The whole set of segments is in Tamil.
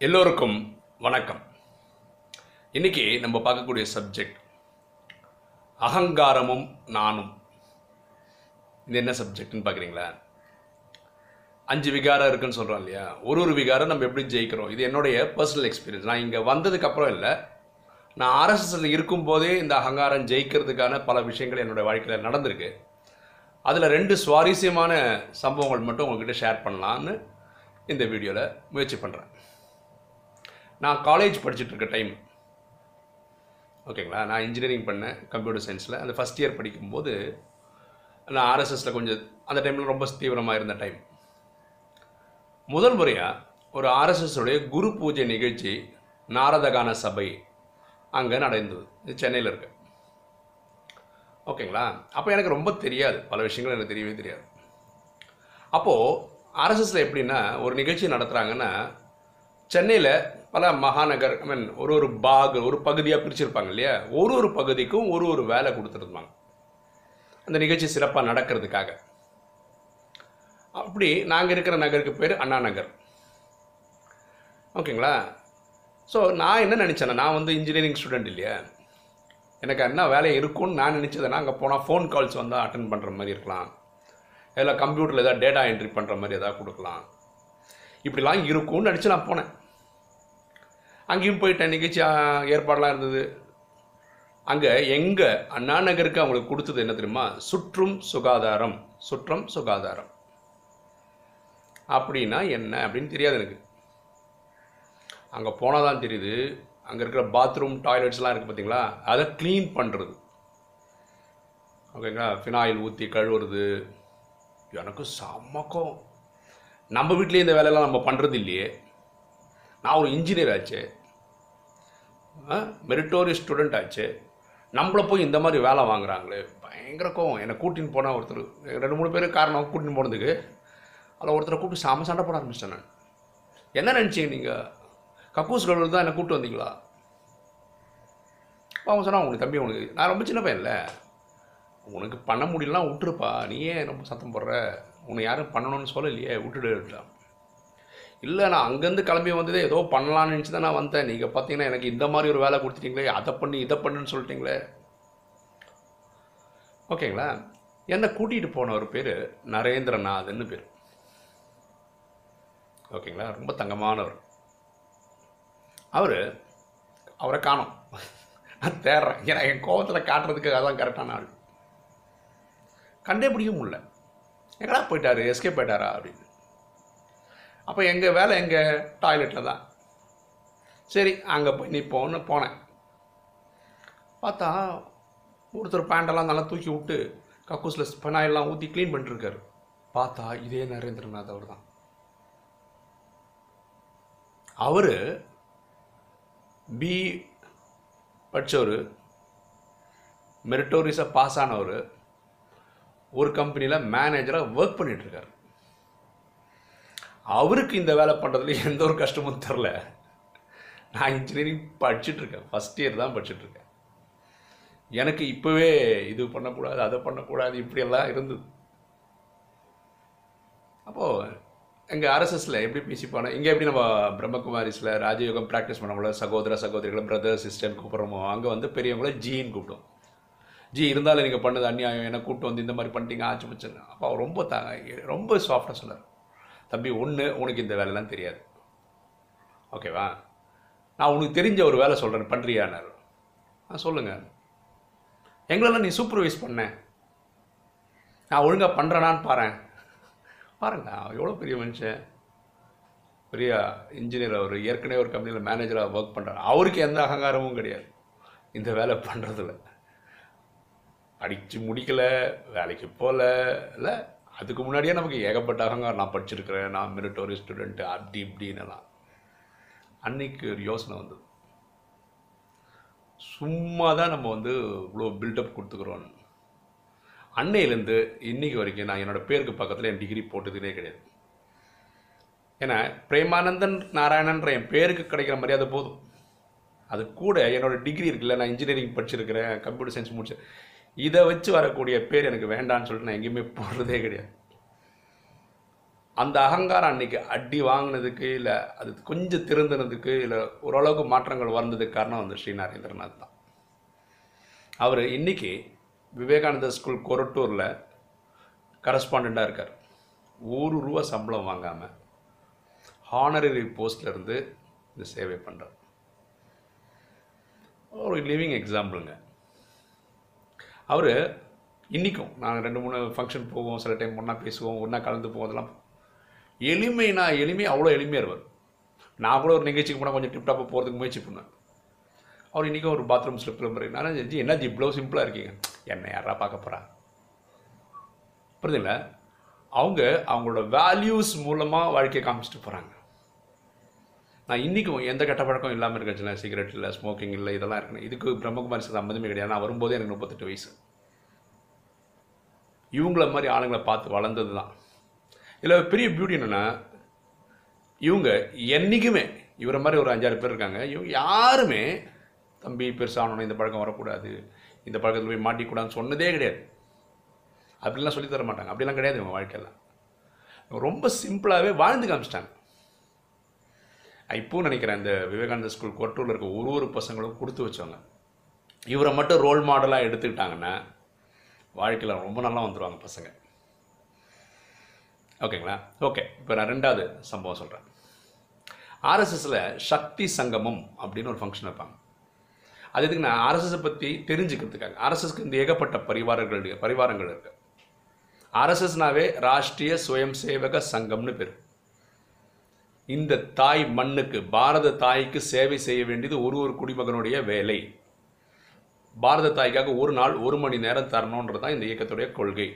எல்லோருக்கும் வணக்கம். இன்னைக்கு நம்ம பார்க்கக்கூடிய சப்ஜெக்ட் அகங்காரமும் நானும். இது என்ன சப்ஜெக்ட்னு பார்க்குறீங்களா? அஞ்சு விகாரம் இருக்குன்னு சொல்கிறோம் இல்லையா? ஒரு ஒரு விகாரம் நம்ம எப்படி ஜெயிக்கிறோம்? இது என்னுடைய பர்சனல் எக்ஸ்பீரியன்ஸ் நான் இங்கே வந்ததுக்கப்புறம் இல்லை. நான் ஆர்எஸ்எஸ்ல இருக்கும்போதே இந்த அகங்காரம் ஜெயிக்கிறதுக்கான பல விஷயங்கள் என்னுடைய வாழ்க்கையில் நடந்திருக்கு. அதில் ரெண்டு சுவாரஸ்யமான சம்பவங்கள் மட்டும் உங்ககிட்ட ஷேர் பண்ணலான்னு இந்த வீடியோவில் முயற்சி பண்ணுறேன் நான் காலேஜ் படிச்சுட்டு இருக்க டைம் ஓகேங்களா நான் இன்ஜினியரிங் பண்ணேன் கம்ப்யூட்டர் சயின்ஸில் அந்த ஃபஸ்ட் இயர் படிக்கும்போது நான் ஆர்எஸ்எஸில் கொஞ்சம் அந்த டைமில் ரொம்ப தீவிரமாக இருந்த டைம் முதல் முறையாக ஒரு RSS குரு பூஜை நிகழ்ச்சி நாரதகான சபை அங்கே நடந்தது. இது சென்னையில் இருக்கு. ஓகேங்களா அப்போ எனக்கு ரொம்ப தெரியாது. பல விஷயங்கள் எனக்கு தெரியவே தெரியாது. அப்போது ஆர்எஸ்எஸில் எப்படின்னா ஒரு நிகழ்ச்சி நடத்துகிறாங்கன்னா சென்னையில் பல மகாநகர் ஐ மீன் ஒரு ஒரு பாகு ஒரு பகுதியாக பிரிச்சிருப்பாங்க இல்லையா? ஒரு ஒரு பகுதிக்கும் ஒரு ஒரு வேலை கொடுத்துருந்தாங்க அந்த நிகழ்ச்சி சிறப்பாக நடக்கிறதுக்காக. அப்படி நாங்கள் இருக்கிற நகருக்கு பேர் அண்ணா நகர். ஓகேங்களா? ஸோ நான் என்ன நினச்சேன்னா நான் வந்து இன்ஜினியரிங் ஸ்டூடெண்ட் இல்லையா? எனக்கு என்ன வேலை இருக்கும்னு நான் நினச்சதுன்னா அங்கே போனால் ஃபோன் கால்ஸ் வந்தால் அட்டன் பண்ணுற மாதிரி இருக்கலாம். இல்லை கம்ப்யூட்டரில் ஏதாவது டேட்டா என்ட்ரி பண்ணுற மாதிரி எதாவது கொடுக்கலாம். இப்படிலாம் இருக்கும்னு நினச்சி நான் போனேன். அங்கேயும் போயிட்டேன். நிகழ்ச்சி ஏற்பாடெலாம் இருந்தது. அங்கே எங்கே அண்ணா நகருக்கு அவங்களுக்கு கொடுத்தது என்ன தெரியுமா? சுற்றும் சுகாதாரம். சுற்றம் சுகாதாரம். அப்படின்னா என்ன அப்படின்னு தெரியாது எனக்கு. அங்கே போனால் தான் தெரியுது. அங்கே இருக்கிற பாத்ரூம் டாய்லெட்ஸ்லாம் இருக்குது பார்த்தீங்களா அதை க்ளீன் பண்ணுறது ஓகேங்களா? ஃபினாயில் ஊற்றி கழுவுறது. எனக்கு சமக்கம் நம்ம வீட்லேயே இந்த வேலையெல்லாம் நம்ம பண்ணுறது இல்லையே. நான் ஒரு இன்ஜினியர் ஆச்சு. மெரிட்டோரியஸ் ஸ்டூடெண்ட் ஆச்சு. நம்மளை போய் இந்த மாதிரி வேலை வாங்குறாங்களே. பயங்கர கோவம். என்னை கூட்டின்னு போனால் ஒருத்தர் ரெண்டு மூணு பேர் காரணம் கூட்டின்னு போனதுக்கு அதில் ஒருத்தரை கூப்பிட்டு சாம சண்டை போட ஆரம்பிச்சிட்டேன் நான். என்ன நினச்சிங்க நீங்கள் கக்கூஸ் கழுவு தான் என்னை கூப்பிட்டு வந்தீங்களா? அவங்க அவன் சொன்னான் உனக்கு தம்பி உனக்கு நான் ரொம்ப சின்ன இல்லை உனக்கு பண்ண முடியலாம் விட்டுருப்பா. நீ ஏன் ரொம்ப சத்தம் போடுற? உன்னை யாரும் பண்ணணும்னு சொல்லலையே விட்டுடுட்டான் இல்லை நான் அங்கேருந்து கிளம்பி வந்ததே ஏதோ பண்ணலான்னு நினச்சி தான் நான் வந்தேன். நீங்கள் பார்த்தீங்கன்னா எனக்கு இந்த மாதிரி ஒரு வேலை கொடுத்துட்டீங்களே அதை பண்ணி இதை பண்ணுன்னு சொல்லிட்டீங்களே. ஓகேங்களா? என்னை கூட்டிகிட்டு போன ஒரு பேர் நரேந்திரநாதன்னு பேர். ஓகேங்களா? ரொம்ப தங்கமானவர். அவர் அவரை காணோம். நான் தேடுறேன். ஏன்னா என் கோவத்தில் காட்டுறதுக்கு அதான் கரெக்டான ஆள். கண்டே பிடிக்க முடியல. எங்கடா போயிட்டாரு? எஸ்கே போயிட்டாரா அப்படின்னு. அப்போ எங்கள் வேலை எங்கள் டாய்லெட்டில் தான். சரி அங்கே போய் நிற்போன்னு போனேன். பார்த்தா ஒருத்தர் பேண்டெல்லாம் நல்லா தூக்கி விட்டு கக்கூஸில் ஸ்பெனாயெல்லாம் ஊற்றி க்ளீன் பண்ணிட்டுருக்காரு பார்த்தா இதே நரேந்திரநாத் அவர் தான். அவர் பி படித்தவர் மெரிட்டோரிஸை பாஸ் ஆனவர் ஒரு கம்பெனியில் மேனேஜராக ஒர்க் பண்ணிகிட்ருக்கார் அவருக்கு இந்த வேலை பண்ணுறதுல எந்த ஒரு கஷ்டமும் தெரில நான் இன்ஜினியரிங் படிச்சுட்ருக்கேன் ஃபஸ்ட் இயர் தான் படிச்சுட்ருக்கேன் எனக்கு இப்போவே இது பண்ணக்கூடாது அதை பண்ணக்கூடாது இப்படியெல்லாம் இருந்தது. அப்போது எங்கள் ஆர்எஸ்எஸில் எப்படி பேசிப்பானோ இங்கே எப்படி நம்ம பிரம்மகுமாரிஸில் ராஜயோகம் ப்ராக்டிஸ் பண்ணவங்கள சகோதர சகோதரிகளை பிரதர் சிஸ்டர்னு கூப்பிட்றோமோ அங்கே வந்து பெரியவங்கள ஜின்னு கூப்பிட்டோம் ஜி இருந்தாலும் நீங்கள் பண்ணது அநியாயம் என்னை கூப்பிட்டு வந்து இந்த மாதிரி பண்ணிட்டீங்க ஆச்சு வச்சுருங்க அப்போ ரொம்ப த ரொம்ப சாஃப்டாக சொன்னார். தம்பி ஒன்று உனக்கு இந்த வேலைலாம் தெரியாது. ஓகேவா? நான் உனக்கு தெரிஞ்ச ஒரு வேலை சொல்கிறேன் பண்ணுறியானார் ஆ சொல்லுங்கள் எங்களெல்லாம் நீ சூப்பர்வைஸ் பண்ண. நான் ஒழுங்காக பண்ணுறேனான்னு பாரேன். பாருங்க எவ்வளோ பெரிய மனுஷன். பெரிய இன்ஜினியர் அவர் ஏற்கனவே ஒரு கம்பெனியில் மேனேஜராக ஒர்க் பண்ணுறாரு அவருக்கு எந்த அகங்காரமும் கிடையாது. இந்த வேலை பண்ணுறதில்ல படித்து முடிக்கலை வேலைக்கு போகல இல்லை அதுக்கு முன்னாடியே நமக்கு ஏகப்பட்ட அகங்காரம் நான் படிச்சிருக்கிறேன் நான் மிலிட்டரி ஸ்டூடெண்ட்டு அப்படி இப்படின்னுலாம். அன்னைக்கு ஒரு யோசனை வந்தது. சும்மா தான் நம்ம வந்து இவ்வளோ பில்டப் கொடுத்துக்கிறோம் அன்னையிலேருந்து இன்னைக்கு வரைக்கும் நான் என்னோடய பேருக்கு பக்கத்தில் என் டிகிரி போட்டதுனே கிடையாது. ஏன்னா பிரேமானந்தன் நாராயணன்ற என் பேருக்கு கிடைக்கிற மரியாதை போதும். அது கூட என்னோடய டிகிரி இருக்குல்ல நான் இன்ஜினியரிங் படிச்சிருக்கிறேன் கம்ப்யூட்டர் சயின்ஸ் முடிச்சேன் இதை வச்சு வரக்கூடிய பேர் எனக்கு வேண்டான்னு சொல்லிட்டு நான் எங்கேயுமே போடுறதே கிடையாது. அந்த அகங்காரம் அன்றைக்கி அடி வாங்கினதுக்கு இல்லை அது கொஞ்சம் திருந்தினதுக்கு இல்லை ஓரளவுக்கு மாற்றங்கள் வந்ததுக்கு காரணம் வந்து ஸ்ரீ நரேந்திரநாத் தான். அவர் இன்றைக்கி விவேகானந்தர் ஸ்கூல் கொரட்டூரில் கரஸ்பாண்டாக இருக்கார். ஒரு ரூபா சம்பளம் வாங்காமல் ஹானரரி போஸ்ட்லேருந்து இந்த சேவை பண்ணுறார் ஒரு லிவிங் எக்ஸாம்பிளுங்க அவர் இன்றைக்கும் நாங்கள் ரெண்டு மூணு ஃபங்க்ஷன் போவோம் சில டைம் ஒன்றா பேசுவோம் ஒன்றா கலந்து போவோம் அதெல்லாம் எளிமைனா எளிமை அவ்வளோ எளிமையாக இருவார் நான் கூட ஒரு நிகழ்ச்சிக்கு போனால் கொஞ்சம் டிப்டாப்பாக போகிறதுக்கு முயற்சி பண்ணேன் அவர் இன்றைக்கும் ஒரு பாத்ரூம் ஸ்லிப்பில் மாதிரி நான் ஜி என்ன ஜி இவ்வளோ சிம்பிளாக இருக்கீங்க? என்ன யாரா பார்க்க போகிறா புரியுதுல்ல அவங்க அவங்களோட வேல்யூஸ் மூலமாக வாழ்க்கையை காமிச்சிட்டு போகிறாங்க நான் இன்றைக்கும் எந்த கெட்ட பழக்கம் இல்லாமல் இருக்கேன் சிகரெட் இல்லை ஸ்மோக்கிங் இல்லை இதெல்லாம் இருக்கணும். இதுக்கு பிரம்மகுமாரி சம்மந்தமே கிடையாது. நான் வரும்போதே எனக்கு முப்பத்தெட்டு வயசு. இவங்கள மாதிரி ஆளுங்களை பார்த்து வளர்ந்தது தான் இதில் பெரிய பியூட்டி என்னென்னா இவங்க என்றைக்குமே இவரை மாதிரி ஒரு அஞ்சாறு பேர் இருக்காங்க. இவங்க யாருமே தம்பி பெருசாகணும் இந்த பழக்கம் வரக்கூடாது. இந்த பழக்கத்தில் போய் மாட்டிக்கூடாதுன்னு சொன்னதே கிடையாது. அப்படிலாம் சொல்லி தர மாட்டாங்க. அப்படிலாம் கிடையாது இவங்க வாழ்க்கையெல்லாம் ரொம்ப சிம்பிளாகவே வாழ்ந்து காமிச்சிட்டாங்க. இப்போவும் நினைக்கிறேன் இந்த விவேகானந்த ஸ்கூல் கொட்டூரில் இருக்க ஒரு ஒரு பசங்களும் கொடுத்து வச்சவங்க. இவரை மட்டும் ரோல் மாடலாக எடுத்துக்கிட்டாங்கன்னா வாழ்க்கையில் ரொம்ப நல்லா வந்துடுவாங்க பசங்க. ஓகேங்களா? ஓகே இப்போ நான் ரெண்டாவது சம்பவம் சொல்கிறேன் ஆர்எஸ்எஸில் சக்தி சங்கமம் அப்படின்னு ஒரு ஃபங்க்ஷன் வைப்பாங்க. அது எதுக்கு நான் ஆர்எஸ்எஸை பற்றி தெரிஞ்சுக்கிறதுக்காக. ஆர்எஸ்எஸ்க்கு இந்த ஏகப்பட்ட பரிவாரங்கள் பரிவாரங்கள் இருக்குது ஆர்எஸ்எஸ்னாவே ராஷ்ட்ரிய சுயம் சேவக சங்கம்னு பேர். இந்த தாய் மண்ணுக்கு பாரத தாய்க்கு சேவை செய்ய வேண்டியது ஒரு ஒரு குடிமகனுடைய வேலை. பாரத தாய்க்காக ஒரு நாள் ஒரு மணி நேரம் தரணுன்றது தான் இந்த இயக்கத்துடைய கொள்கை.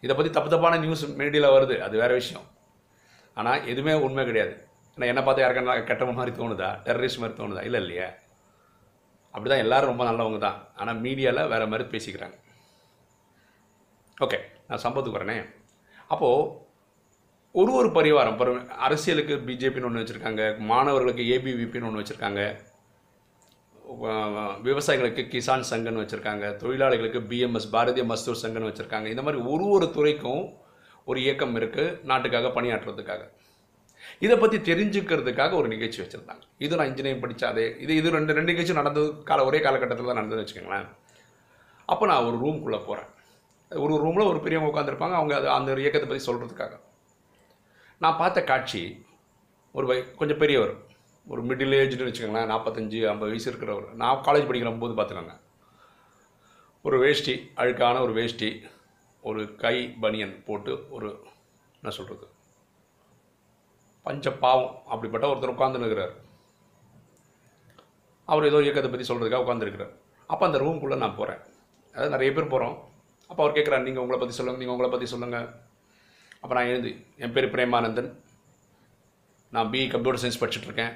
இதை பற்றி தப்பு தப்பான நியூஸ் மீடியாவில் வருது. அது வேறு விஷயம். ஆனால் எதுவுமே உண்மை கிடையாது. ஏன்னா என்னை பார்த்து யாருக்கா கெட்டவங்க மாதிரி தோணுதா? டெரரிஸ்ட் மாதிரி தோணுதா? இல்லை இல்லையா. அப்படி தான் எல்லோரும் ரொம்ப நல்லவங்க தான். ஆனால் மீடியாவில் வேறு மாதிரி பேசிக்கிறாங்க. ஓகே நான் சம்பவத்துக்கு வரேனே. அப்போது ஒரு ஒரு பரிவாரம். அரசியலுக்கு பிஜேபின்னு ஒன்று வச்சுருக்காங்க மாணவர்களுக்கு ஏபிவிபின்னு ஒன்று வச்சுருக்காங்க விவசாயிகளுக்கு கிசான் சங்கன்னு வச்சுருக்காங்க தொழிலாளிகளுக்கு பிஎம்எஸ் பாரதிய மஸ்தூர் சங்கன்னு வச்சுருக்காங்க. இந்த மாதிரி ஒரு ஒரு துறைக்கும் ஒரு இயக்கம் இருக்குது நாட்டுக்காக பணியாற்றுறதுக்காக. இதை பற்றி தெரிஞ்சுக்கிறதுக்காக ஒரு நிகழ்ச்சி வச்சுருந்தாங்க. இது நான் இன்ஜினியரிங் படித்தாதே இது இது ரெண்டு ரெண்டு நிகழ்ச்சி நடந்தது கால ஒரே காலகட்டத்தில் தான் நடந்ததுன்னு வச்சுக்கோங்களேன். அப்போ நான் ஒரு ரூம்குள்ளே போகிறேன் ஒரு ரூமில் ஒரு பெரியவங்க உட்காந்துருப்பாங்க அவங்க அது அந்த இயக்கத்தை பற்றி சொல்கிறதுக்காக நான் பார்த்த காட்சி ஒரு வை கொஞ்சம் பெரியவர். ஒரு மிடில் ஏஜ்னு வச்சுக்கோங்களேன் நாற்பத்தஞ்சு ஐம்பது வயசு இருக்கிறவர். நான் காலேஜ் படிக்கிற போது பார்த்துக்கோங்க ஒரு வேஷ்டி அழுக்கான ஒரு வேஷ்டி ஒரு கை பனியன் போட்டு ஒரு என்ன சொல்கிறது பஞ்ச பாவம் அப்படிப்பட்ட ஒருத்தர் உட்காந்துருக்கிறார் அவர் ஏதோ இயக்கத்தை பற்றி சொல்கிறதுக்காக உட்காந்துருக்கிறார் அப்போ அந்த ரூம்குள்ளே நான் போகிறேன் அதாவது நிறைய பேர் போகிறோம் அப்போ அவர் கேட்குறாரு நீங்கள் உங்களை பற்றி சொல்லுங்கள் நீங்கள் உங்களை பற்றி சொல்லுங்கள் அப்போ நான் எழுந்து என் பேர் பிரேமானந்தன். நான் பிஇ கம்ப்யூட்டர் e. சயின்ஸ் படிச்சுட்ருக்கேன்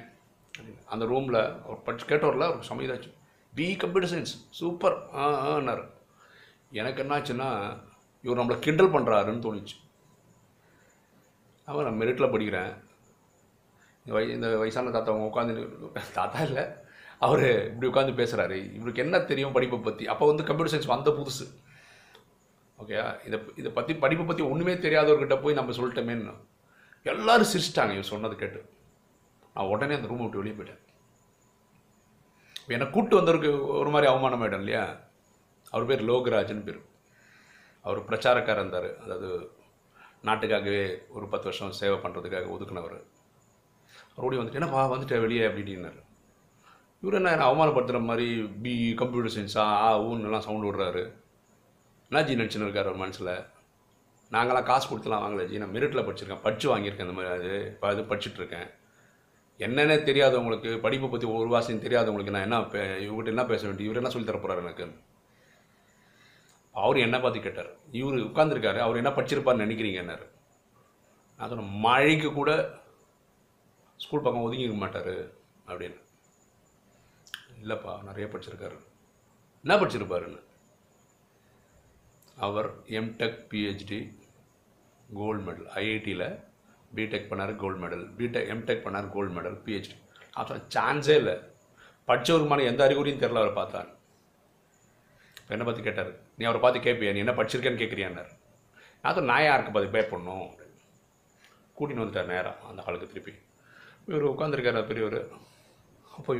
அந்த ரூமில் அவர் படிச்சு கேட்டவரில் ஒரு சமயதாச்சு பிஇ கம்ப்யூட்டர் சயின்ஸ் சூப்பர் ஆ ஆனார் எனக்கு என்னாச்சுன்னா இவர் நம்மளை கிண்டல் பண்ணுறாருன்னு தோணுச்சு. அவன் நான் மெரிட்டில் படிக்கிறேன். இந்த வய இந்த வயசான தாத்தா அவங்க உட்காந்து தாத்தா இல்லை. அவர் இப்படி உட்காந்து பேசுகிறாரு இவருக்கு என்ன தெரியும் படிப்பை பற்றி அப்போ வந்து கம்ப்யூட்டர் சயின்ஸ் வந்த புதுசு. ஓகே இதை இதை பற்றி படிப்பை பற்றி ஒன்றுமே தெரியாதவர்கிட்ட போய் நம்ம சொல்லிட்டோமேன்னு. எல்லோரும் சிரிச்சிட்டாங்க இவர் சொன்னது கேட்டு. நான் உடனே அந்த ரூமை விட்டு வெளியே போயிட்டேன். என்னை கூப்பிட்டு வந்தவருக்கு ஒரு மாதிரி அவமானம் ஆகிடும் இல்லையா? அவர் பேர் லோகராஜன் பேர். அவர் பிரச்சாரக்காரர் இருந்தார். அதாவது நாட்டுக்காகவே ஒரு பத்து வருஷம் சேவை பண்ணுறதுக்காக ஒதுக்குனவர். அவரோடய வந்துட்டு என்னப்பா வந்துட்டேன் வெளியே? அப்படின்னாரு இவர் என்ன என்னை அவமானப்படுத்துகிற மாதிரி பி கம்ப்யூட்டர் சயின்ஸா ஆ ஊன்னெல்லாம் சவுண்டு விடுறாரு. என்ன ஜி நினச்சின்னு இருக்கார் ஒரு மனசில் நாங்களாம் காசு கொடுத்துலாம் வாங்கலை ஜி நான் மெரிட்டில் படிச்சிருக்கேன். படித்து வாங்கியிருக்கேன் இந்த மாதிரி அது. இப்போ அது படிச்சுட்ருக்கேன். என்னென்ன தெரியாதவங்களுக்கு படிப்பை பற்றி ஒரு வாசியம் தெரியாதவங்களுக்கு நான் என்ன பே இவங்ககிட்ட என்ன பேச வேண்டிய இவர் என்ன சொல்லி போகிறார் எனக்கு? அவர் என்ன பார்த்து கேட்டார். இவர் உட்காந்துருக்காரு அவர் என்ன படிச்சிருப்பார்னு நினைக்கிறீங்கன்னாரு நான் சொன்னேன் மழைக்கு கூட ஸ்கூல் பக்கம் ஒதுங்கிக்க மாட்டார். அப்படின்னு. இல்லைப்பா நிறைய படிச்சிருக்காரு. என்ன படிச்சிருப்பாருன்னு? அவர் எம்டெக் பிஹெச்டி கோல்டு மெடல் ஐஐடியில் பிடெக் பண்ணார் கோல்டு மெடல் பிடெக் எம்டெக் பண்ணார் கோல்டு மெடல் பிஹெச்டி அப்புறம் சான்ஸே இல்லை. படித்தவருமான எந்த அறிகுறியும் தெரில அவரை பார்த்தான் என்னை பற்றி கேட்டார்? நீ அவரை பார்த்து கேட்பியா நீ என்ன படிச்சிருக்கேன்னு கேட்குறியான்னார் நான் நான் யாருக்கு பார்த்து பே பண்ணணும்? கூட்டின்னு வந்துட்டார் நேராக அந்த காலுக்கு திருப்பி. இவர் உட்காந்துருக்கார் பெரியவர். அப்போ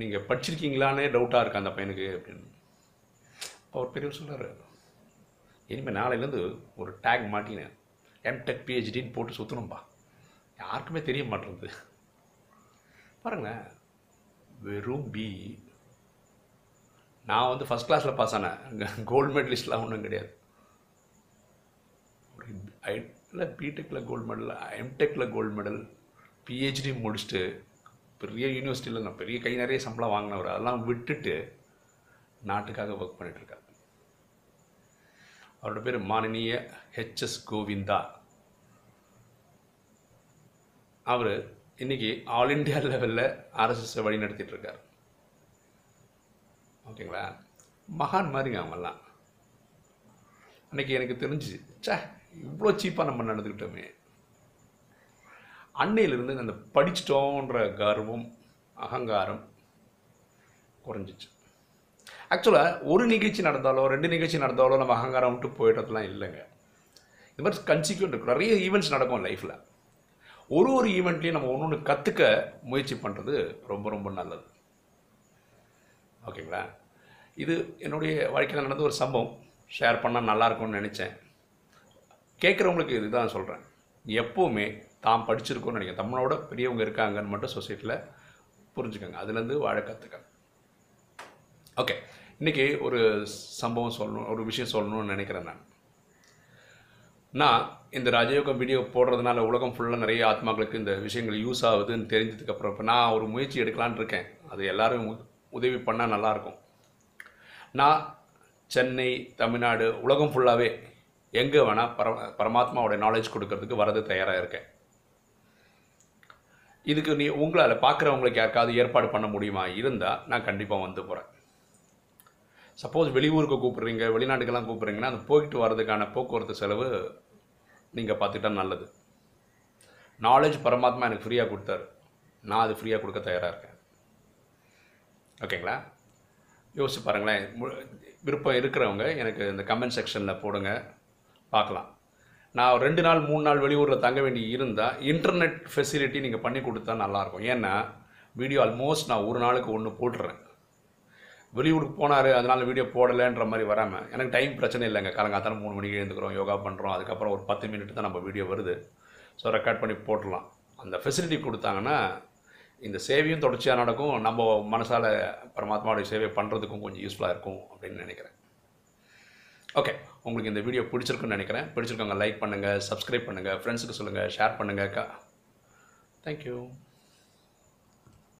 நீங்கள் படிச்சிருக்கீங்களானே டவுட்டாக இருக்கு அந்த பையனுக்கு அப்படின்னு. அவர் பெரியவர் சொன்னார். இனிமேல் நாளையிலேருந்து ஒரு டேக் மாட்டினேன் எம்டெக் பிஹெச்டின்னு போட்டு சுற்றணும்பா யாருக்குமே தெரிய மாட்டேங்குது. பாருங்கள் வெறும் பி நான் வந்து ஃபஸ்ட் கிளாஸில் பாஸ் ஆனேன். கோல்டு மெடலிஸ்ட்லாம் ஒன்றும் கிடையாது. ஒரு இல்லை பிடெக்கில் கோல்டு மெடல் எம்டெக்கில் கோல்டு மெடல் பிஹெச்டி முடிச்சுட்டு பெரிய யூனிவர்சிட்டியில் நான் பெரிய கை நிறைய சம்பளம் வாங்கினவர். அதெல்லாம் விட்டுட்டு நாட்டுக்காக ஒர்க் பண்ணிகிட்ருக்கார் அவரோட பேர் மானனீய ஹெச்எஸ் கோவிந்தா. அவர் இன்னைக்கு ஆல் இண்டியா லெவலில் ஆர்எஸ்எஸை வழி நடத்திட்டுருக்கார். ஓகேங்களா? மகான் மாதிரிங்க அவங்கெல்லாம் அன்னைக்கு எனக்கு தெரிஞ்சு ச்சே இவ்வளோ சீப்பாக நம்ம நடந்துக்கிட்டோமே. அன்னையிலிருந்து அந்த படிச்சிட்டோன்ற கர்வம் அகங்காரம் குறைஞ்சிச்சு. ஆக்சுவலாக ஒரு நிகழ்ச்சி நடந்தாலோ ரெண்டு நிகழ்ச்சி நடந்தாலோ நம்ம அகங்காரம் விட்டு போயிட்டதுலாம் இல்லைங்க. இது மாதிரி கன்சிக்யூண்ட் இருக்கும் நிறைய ஈவெண்ட்ஸ் நடக்கும் லைஃப்பில் ஒரு ஒரு ஈவெண்ட்லேயும் நம்ம ஒன்று ஒன்று கற்றுக்க முயற்சி பண்ணுறது ரொம்ப ரொம்ப நல்லது. ஓகேங்களா? இது என்னுடைய வாழ்க்கையில் நடந்த ஒரு சம்பவம். ஷேர் பண்ணால் நல்லாயிருக்கும்னு நினச்சேன். கேட்குறவங்களுக்கு இதுதான் சொல்கிறேன் எப்போவுமே தான் படிச்சிருக்கோன்னு நினைக்கிறேன் தமிழோட பெரியவங்க இருக்காங்கன்னு மட்டும் சொசைட்டியில் புரிஞ்சுக்கோங்க. அதுலேருந்து வாழ கற்றுக்கங்க ஓகே. இன்றைக்கி ஒரு சம்பவம் சொல்லணும் ஒரு விஷயம் சொல்லணும்னு நினைக்கிறேன் நான். நான் இந்த ராஜயோகம் வீடியோ போடுறதுனால உலகம் ஃபுல்லாக நிறைய ஆத்மாக்களுக்கு இந்த விஷயங்கள் யூஸ் ஆகுதுன்னு தெரிஞ்சதுக்கப்புறம் இப்போ நான் ஒரு முயற்சி எடுக்கலான்னு இருக்கேன். அது எல்லாரும் உ- உதவி பண்ணால் நல்லாயிருக்கும். நான் சென்னை தமிழ்நாடு உலகம் ஃபுல்லாகவே எங்கே வேணால் பர பரமாத்மாவோட நாலேஜ் கொடுக்கறதுக்கு வரது தயாராக இருக்கேன். இதுக்கு நீ உங்களால் பார்க்குறவங்களுக்கு யாருக்காவது ஏற்பாடு பண்ண முடியுமா? இருந்தால் நான் கண்டிப்பாக வந்து போகிறேன் சப்போஸ் வெளியூருக்கு கூப்பிட்றீங்க வெளிநாட்டுக்கெல்லாம் கூப்பிட்றீங்கன்னா அந்த போயிட்டு வரதுக்கான போக்குவரத்து செலவு நீங்கள் பார்த்துக்கிட்டா நல்லது. நாலேஜ் பரமாத்மா எனக்கு ஃப்ரீயாக கொடுத்தாரு. நான் அது ஃப்ரீயாக கொடுக்க தயாராக இருக்கேன். ஓகேங்களா? யோசிச்சு பாருங்களேன். விருப்பம் இருக்கிறவங்க எனக்கு இந்த கமெண்ட் செக்ஷனில் போடுங்க. பார்க்கலாம். நான் ரெண்டு நாள் மூணு நாள் வெளியூரில் தங்க வேண்டி இருந்தால் இன்டர்நெட் ஃபெசிலிட்டி நீங்கள் பண்ணி கொடுத்தா நல்லாயிருக்கும் ஏன்னா வீடியோ ஆல்மோஸ்ட் நான் ஒரு நாளுக்கு ஒன்று போட்டுறேன். வெளியூருக்கு போனார் அதனால் வீடியோ போடலைன்ற மாதிரி வராமல் எனக்கு டைம் பிரச்சனை இல்லைங்க. காலங்காத்தால மூணு மணிக்கு எழுந்துக்கிறோம் யோகா பண்ணுறோம் அதுக்கப்புறம் ஒரு பத்து மினிட் தான் நம்ம வீடியோ வருது. ஸோ ரெக்கார்ட் பண்ணி போடலாம் அந்த ஃபெசிலிட்டி கொடுத்தாங்கன்னா இந்த சேவையும் தொடர்ச்சியாக நடக்கும். நம்ம மனசால் பரமாத்மாவுடைய சேவை பண்ணுறதுக்கும் கொஞ்சம் யூஸ்ஃபுல்லாக இருக்கும் அப்படின்னு நினைக்கிறேன். ஓகே உங்களுக்கு இந்த வீடியோ பிடிச்சிருக்குன்னு நினைக்கிறேன். பிடிச்சிருக்கவங்க லைக் பண்ணுங்கள் சப்ஸ்கிரைப் பண்ணுங்கள் ஃப்ரெண்ட்ஸுக்கு சொல்லுங்கள் ஷேர் பண்ணுங்கள் தேங்க்யூ